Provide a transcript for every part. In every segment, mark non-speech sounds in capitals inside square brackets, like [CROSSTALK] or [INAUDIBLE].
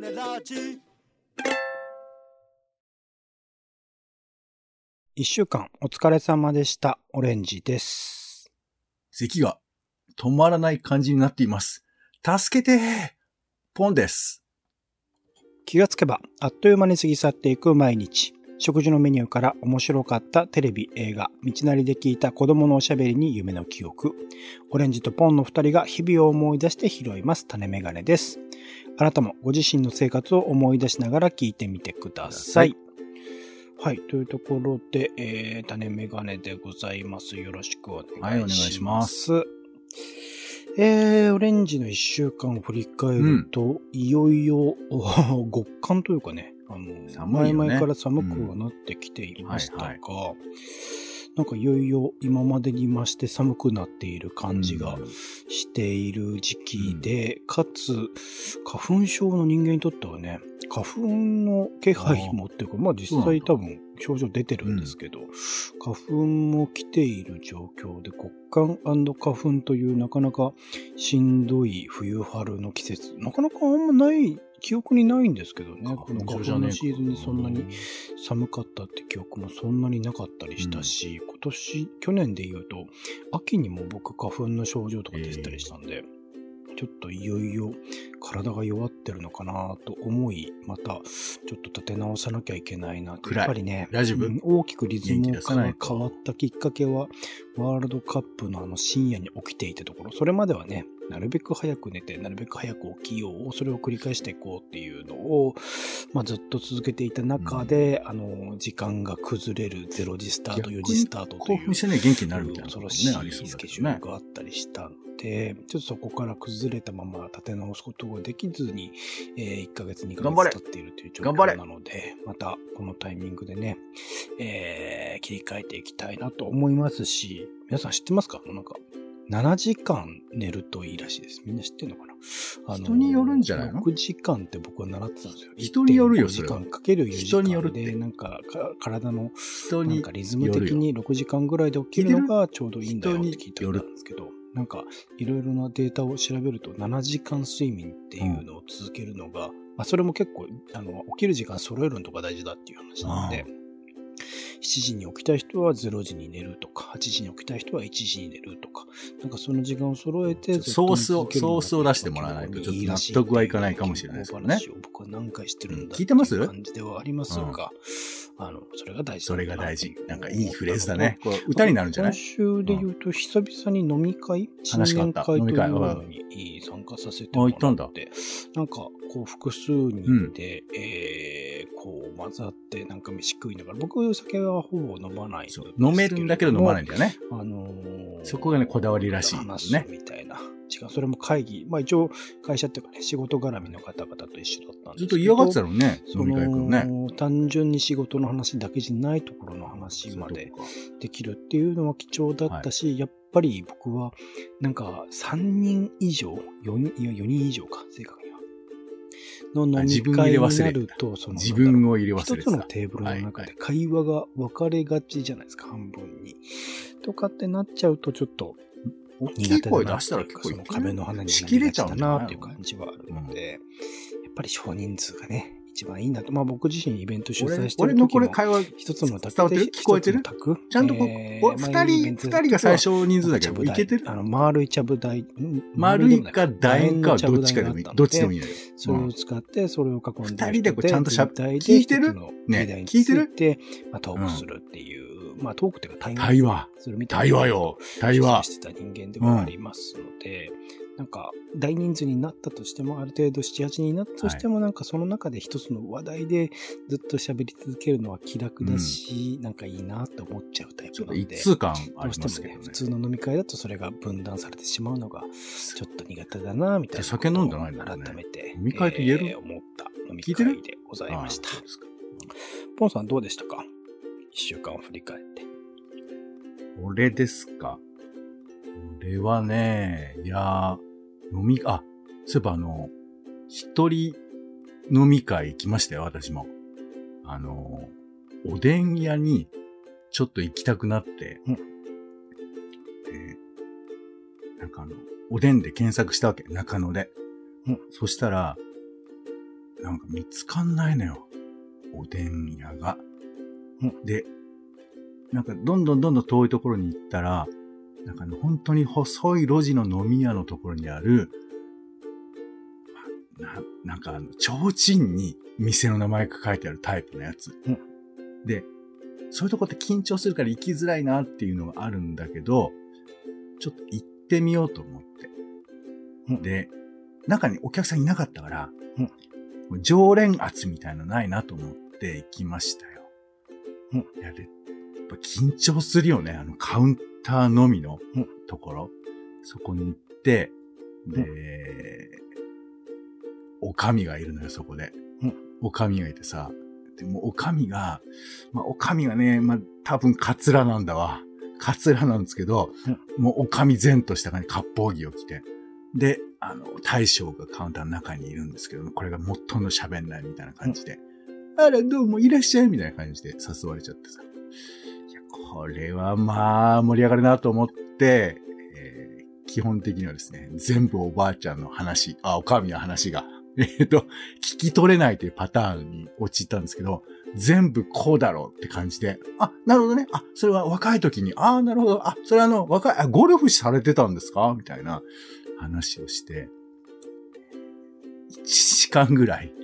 ネラジ一週間お疲れ様でした。オレンジです。咳が止まらない感じになっています。助けてポンです。気がつけば、あっという間に過ぎ去っていく毎日。食事のメニューから面白かったテレビ、映画、道なりで聞いた子供のおしゃべりに夢の記憶。オレンジとポンの二人が日々を思い出して拾います種メガネです。あなたもご自身の生活を思い出しながら聞いてみてください。はい。というところで、えー、種メガネでございます。よろしくお願いします。はいお願いしえー、オレンジの一週間を振り返ると、いよいよ、お [LAUGHS] 極寒というかね、あの、ね前々から寒くはなってきていましたが、うんはいなんかいよいよ今までに増して寒くなっている感じがうん。している時期で、かつ、花粉症の人間にとってはね、花粉の気配もっていうか、まあ実際多分症状出てるんですけど、花粉も来ている状況で、極寒花粉というなかなかしんどい冬春の季節、なかなかあんまない、記憶にないんですけどね、この花粉のシーズンにそんなに寒かったって記憶もそんなになかったりしたし、今年、去年で言うと、秋にも僕花粉の症状とか出てたりしたんで、ちょっといよいよ体が弱ってるのかなと思い、またちょっと立て直さなきゃいけないな。と。やっぱりね、うん大きくリズムがと変わったきっかけは、ワールドカップのあの深夜に起きていたところ、それまではね、なるべく早く寝て、なるべく早く起きよう、それを繰り返していこうっていうのを、まあ、ずっと続けていた中で、あの、時間が崩れる0時スタート、4時スタートという興奮してね、元気になるみたいな恐ろしいスケジュールがあったりしたので、ちょっとそこから崩れたまま立て直すことができずに、えー1ヶ月、2ヶ頑張れ月経っているという状頑張れ況なので、またこのタイミングでね、えー切り替えていきたいなと思いますし、皆さん知ってますか？なんか、7時間寝るといいらしいです。みんな知ってんのかな？あの人によるんじゃないの ?6 時間って僕は習ってたんですよ。人によるよ1.5それは。時間かける4時人による間で、なんかか体のなんかリズム的に6時間ぐらいで起きるのがちょうどいいんだよって聞いたんですけど、なんかいろいろなデータを調べると7時間睡眠っていうのを続けるのが、まあそれも結構あの起きる時間揃えるのとか大事だっていう話なので、7時に起きたい人は0時に寝るとか、8時に起きたい人は1時に寝るとか、なんかその時間を揃えてソースをソースを出してもらわないとちょっと納得はいかないかもしれないですね。話を僕は何回してるんだ聞いてます？感じではありますが、あの、それが大事それが大事。なんかいいフレーズだね。これ歌歌になるんじゃない？今週で言うと、久々に飲み会、新年会というのに参加させてもらって、なんか、こう、複数人で、えー、こう、混ざって、なんか飯食いながら、僕、酒はほぼ飲まない飲めるんだけど飲まないんだよね。あのーそこがねこだわりらしい話すねみたいな。違う、それも会議。まあ一応、会社っていうかね、仕事絡みの方々と一緒だったんですけど。ずっと嫌がってたのにね、そ飲み会行くのね。の単純に仕事の話だけじゃないところの話までできるっていうのは貴重だったし、やっぱり僕はなんか3人以上、4人、いや4人以上か、正確には。の飲み会になると、その自分を入れ忘一つの。テーブルの中はいで会話が分かれがちじゃないですか、半分に。とかってなっちゃうとちょっと大き苦手だい声出したら結構その壁の花に仕切れちゃうんだなっていう感じはあるので、やっぱり少人数がね、一番いいなと。まあ僕自身イベント主催俺してる俺の時もこれ会話一つの卓伝わってる？聞こえてる？ちゃんとこう、えーお二人、二人が最小人数だけど、いけてる？あの、丸いちゃぶ台。ん？丸いか楕円かどっちかでもいい。どっちでもいいのよ。それを使って、それを囲んで。二人でこうちゃんとしゃ全体で聞いてる？ね。聞いてるつて、まあ、トークするっていう、まあトークっていうか対話。対話。するみたいな。対話よ。対話。してた人間ではありますので、なんか、大人数になったとしても、ある程度7、8人になったとしても、なんかその中で一つの話題でずっと喋り続けるのは気楽だし、なんかいいなって思っちゃうタイプなんで。通感あどうりしてもね、ますけどね。普通の飲み会だとそれが分断されてしまうのが、ちょっと苦手だな、みたいな。酒飲んでないんだね改めて。飲み会と言える？えー思った飲み会でございましたポンさんどうでしたか？一週間を振り返って。俺ですか。俺はね、いやー、飲み、あ、そういえばあの、一人飲み会行きましたよ、私も。あの、おでん屋にちょっと行きたくなって、うんでなんかあの、おでんで検索したわけ、中野で。うんそしたら、なんか見つかんないのよ。おでん屋が。うんで、なんかどんどんどんどん遠いところに行ったら、なんかね、本当に細い路地の飲み屋のところにある、まななんかあの、提灯に店の名前が書いてあるタイプのやつ。うんで、そういうとこって緊張するから行きづらいなっていうのがあるんだけど、ちょっと行ってみようと思って。うんで、中にお客さんいなかったから、常連圧みたいなのないなと思って行きましたよ。うんいや、で、やっぱ緊張するよね。あの、カウンターのみのうんところ。そこに行って、で、おかみがいるのよ、そこで。うんおかみがいてさ、でもおかみが、まあ、おかみがね、まあ、多分カツラなんだわ。カツラなんですけど、もうおかみ前とした感じ、割烹着を着て。で、あの、大将がカウンターの中にいるんですけど、これがもっとの喋んないみたいな感じで、あら、どうもいらっしゃいみたいな感じで誘われちゃってさ。いや、これはまあ、盛り上がるなと思って、えー基本的にはですね、全部おばあちゃんの話、あ、おかみの話が、[LAUGHS] えっ、と、聞き取れないというパターンに陥ったんですけど、全部こうだろうって感じで、あ、なるほどね。あ、それは若い時に、あなるほど。あ、それはあの、若い、あ、ゴルフされてたんですか？みたいな話をして、1時間ぐらい、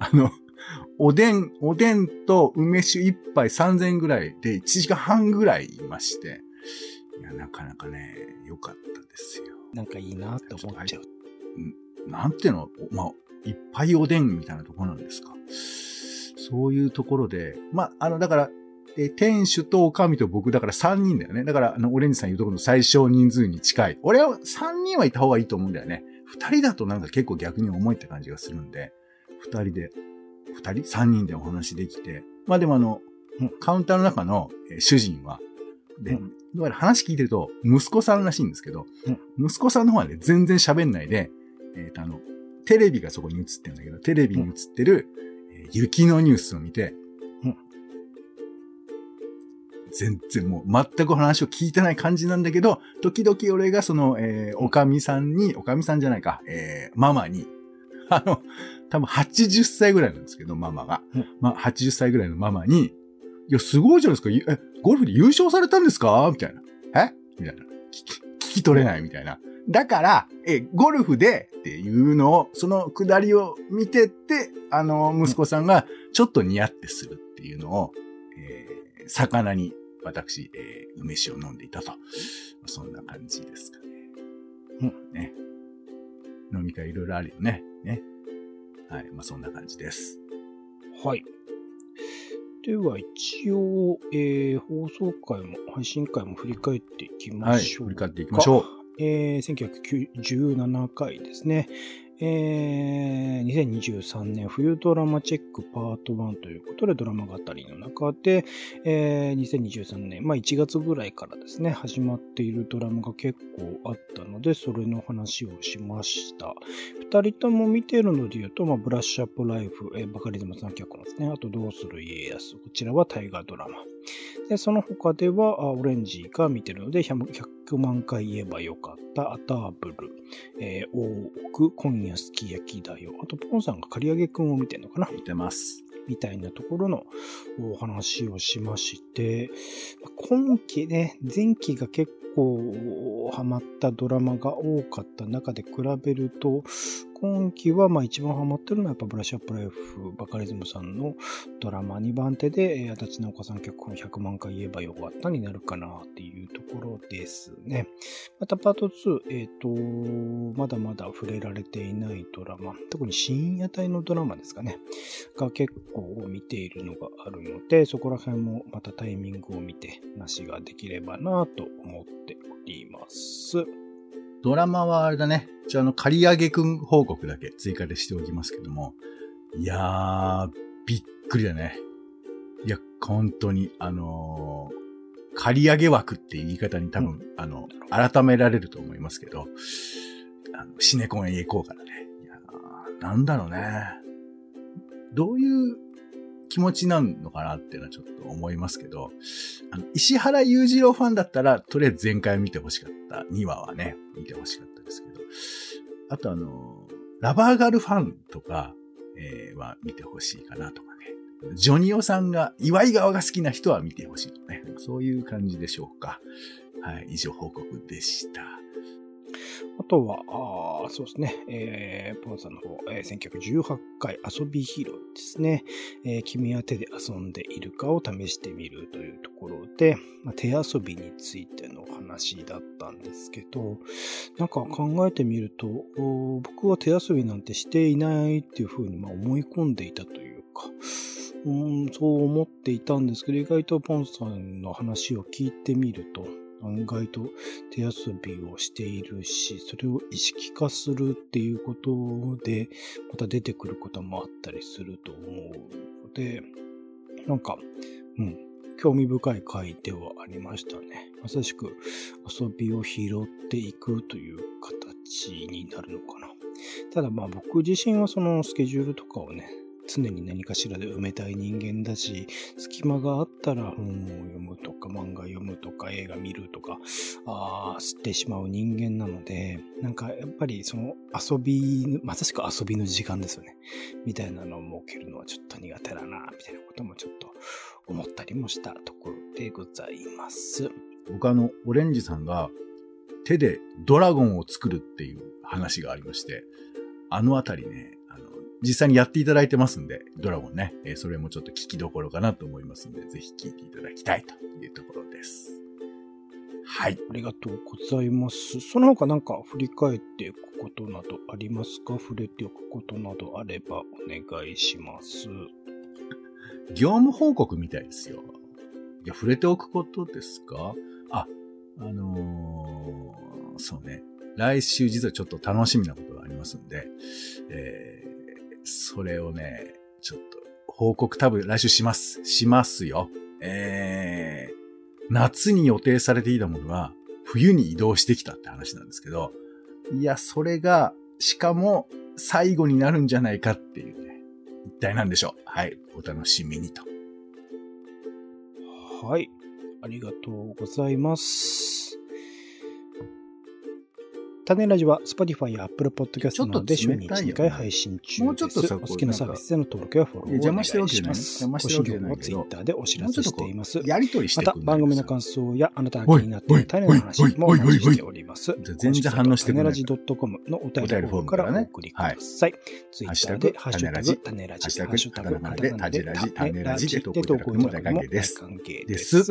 あの、おでん、おでんと梅酒一杯3000円ぐらいで1時間半ぐらいいまして、いや、なかなかね、良かったですよ。なんかいいなって思っちゃう。なんていうの、まあ、いっぱいおでんみたいなところなんですか？そういうところで、まあ、あの、だから、えー店主とおかみと僕だから3人だよね。だから、あの、オレンジさん言うところの最小人数に近い。俺は3人はいた方がいいと思うんだよね。2人だとなんか結構逆に重いって感じがするんで、2人で、2人 ?3 人でお話できて。まあでもあの、うんカウンターの中の、えー主人は、で、うんだから話聞いてると、息子さんらしいんですけど、息子さんの方はね、全然喋んないで、えっ、と、あの、テレビがそこに映ってるんだけど、テレビに映ってる、えー雪のニュースを見て、うん全然もう全く話を聞いてない感じなんだけど、時々俺がその、えーおかみさんに、おかみさんじゃないか、えーママに、[LAUGHS] あの、多分80歳ぐらいなんですけど、ママが。うんまあ、80歳ぐらいのママに、いや、すごいじゃないですか。いえ、ゴルフで優勝されたんですか？みたいな。え？みたいな。聞き、聞き取れないみたいな。だから、え、ゴルフでっていうのを、そのくだりを見てって、あの、息子さんがちょっとニヤってするっていうのを、えー魚に私、えー梅酒を飲んでいたと。そんな感じですかね。うんね。飲み会いろいろあるよね。ね。はい。まあ、そんな感じです。はい。では、一応、えー、放送回も、配信回も振り返っていきまはい。しょう。振り返っていきましょう。えー、1917回ですね。えー、2023年冬ドラマチェックパート1ということでドラマ語りの中で、えー、2023年、まあ1月ぐらいからですね、始まっているドラマが結構あったので、それの話をしました。二人とも見てるので言うと、まあブラッシュアップライフ、えーバカリズムさん脚本ですね。あと、どうする家康。こちらは大河ドラマ。で、その他では、あオレンジが見てるので、100 100万回言えばよかった、アターブル、えー、大奥、今夜すき焼きだよ。あと、ポンさんが刈り上げくんを見てるのかな？見てます。みたいなところのお話をしまして、まあ今期ね、前期が結構ハマったドラマが多かった中で比べると、今期はまあ一番ハマってるのはやっぱブラッシュアップライフ、バカリズムさんのドラマ2番手で、足立直子さん脚本100万回言えばよかったになるかなっていうところですね。またパート2、えっ、と、まだまだ触れられていないドラマ、特に深夜帯のドラマですかね。が結構見ているのがあるので、そこら辺もまたタイミングを見て話ができればなと思っております。ドラマはあれだね。じゃあ、あの、刈り上げくん報告だけ追加でしておきますけども。いやー、びっくりだね。いや、本当に、あのー刈り上げ枠っていう言い方に多分、あの、改められると思いますけど、あの、シネコンへ行こうからね。いやーなんだろうね。どういう気持ちなのかなっていうのはちょっと思いますけど、あの、石原裕次郎ファンだったら、とりあえず前回見てほしかった2話はね、見てほしかったですけど、あとあの、ラバーガルファンとか、えー、は見てほしいかなとかね。ジョニオさんが、岩井川が好きな人は見てほしいとね。そういう感じでしょうか。はい、以上報告でした。あとは、あそうですね、えー、ポンさんの方、えー、1918回遊びヒーローですね、えー、君は手で遊んでいるかを試してみるというところで、まあ、手遊びについての話だったんですけど、なんか考えてみると、僕は手遊びなんてしていないっていうふうにま思い込んでいたというか、うん、そう思っていたんですけど、意外とポンさんの話を聞いてみると、案外と手遊びをしているし、それを意識化するっていうことで、また出てくることもあったりすると思うので、なんか、うん、興味深い回ではありましたね。まさしく遊びを拾っていくという形になるのかな。ただまあ僕自身はそのスケジュールとかをね、常に何かしらで埋めたい人間だし、隙間があったら本を読むとか漫画読むとか映画見るとか、ああ吸ってしまう人間なので、なんかやっぱりその遊び、まさしく遊びの時間ですよね。みたいなのを設けるのはちょっと苦手だな、みたいなこともちょっと思ったりもしたところでございます。僕あの、オレンジさんが手でドラゴンを作るっていう話がありまして、あのあたりね、実際にやっていただいてますんで、ドラゴンね、えー、それもちょっと聞きどころかなと思いますんで、ぜひ聞いていただきたいというところです。はい。ありがとうございます。その他なんか振り返っていくことなどありますか？触れておくことなどあればお願いします。[LAUGHS] 業務報告みたいですよ。いや、触れておくことですか？あ、あのー、そうね。来週実はちょっと楽しみなことがありますんで、えそれをね、ちょっと、報告多分来週します。しますよ。えー、夏に予定されていたものが、冬に移動してきたって話なんですけど、いや、それが、しかも、最後になるんじゃないかっていうね。一体何でしょう。はい。お楽しみにと。はい。ありがとうございます。種ラジは Spotify や Apple Podcast などで週に1、2回配信中です。もうちょっとさ、お好きなサービスでの登録やフォローをお願いします。邪魔してるわけない。邪魔してるわけない。Twitter でお知らせしています。やりとりしてまた、番組の感想やあなたが気になっている種の話もお待ちしております。全然反応してくれない。種ラジ .com のお便りフォームからお送りください。Twitter でハッシュタグ種ラジ、ハッシュタグカタカナで種ラジで投稿いただくのも大歓迎です。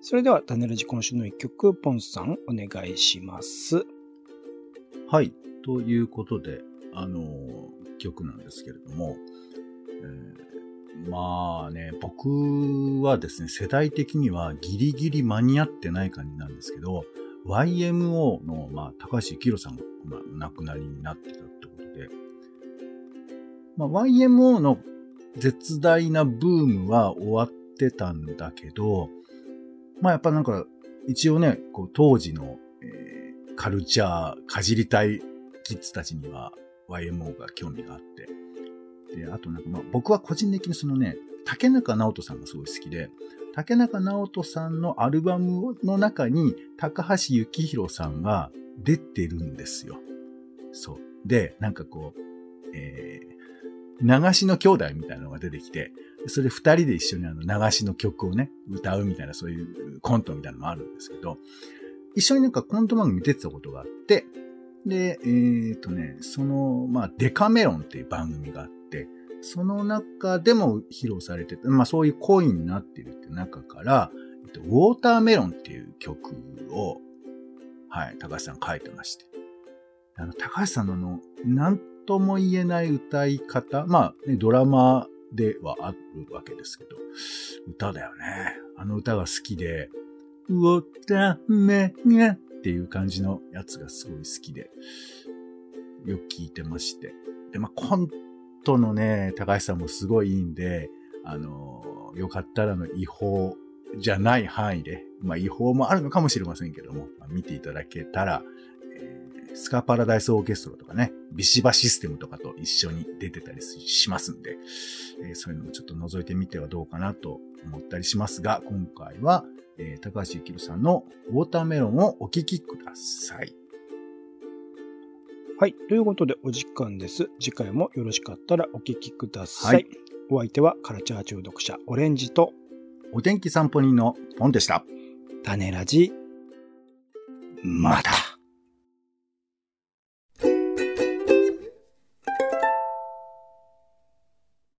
それでは、種ラジ今週の一曲、ポンさんお願いします。はい。ということで、あの曲なんですけれども、えー、まあね、僕はですね、世代的にはギリギリ間に合ってない感じなんですけど、YMO の、まあ、高橋幸宏さんが、まあ、亡くなりになってたってことで、まあ、YMO の絶大なブームは終わってたんだけど、まあやっぱなんか、一応ね、こう当時のカルチャー、かじりたいキッズたちには YMO が興味があって。で、あとなんかまあ僕は個人的にそのね、竹中直人さんがすごい好きで、竹中直人さんのアルバムの中に高橋幸宏さんが出てるんですよ。そう。で、なんかこう、えー、流しの兄弟みたいなのが出てきて、それ二人で一緒にあの流しの曲をね、歌うみたいなそういうコントみたいなのもあるんですけど、一緒になんかコント番組出てたことがあって、で、えっ、ー、とね、その、まあ、デカメロンっていう番組があって、その中でも披露されてた、まあそういうコインになってるって中から、えっと、ウォーターメロンっていう曲を、はい、高橋さん書いてまして。あの、高橋さんのあの、なんとも言えない歌い方、まあ、ね、ドラマではあるわけですけど、歌だよね。あの歌が好きで、をためがっていう感じのやつがすごい好きで、よく聞いてまして。で、まあ、コントのね、高橋さんもすごいいいんで、あの、よかったらの違法じゃない範囲で、まあ、違法もあるのかもしれませんけども、まあ、見ていただけたら、スカパラダイスオーケストラとかね、ビシバシステムとかと一緒に出てたりしますんで、えー、そういうのもちょっと覗いてみてはどうかなと思ったりしますが、今回は、えー、高橋幸宏さんのウォーターメロンをお聴きください。はい。ということでお時間です。次回もよろしかったらお聞きください。はいお相手はカルチャー中毒者オレンジとお天気散歩人のポンでした。種ラジ。また。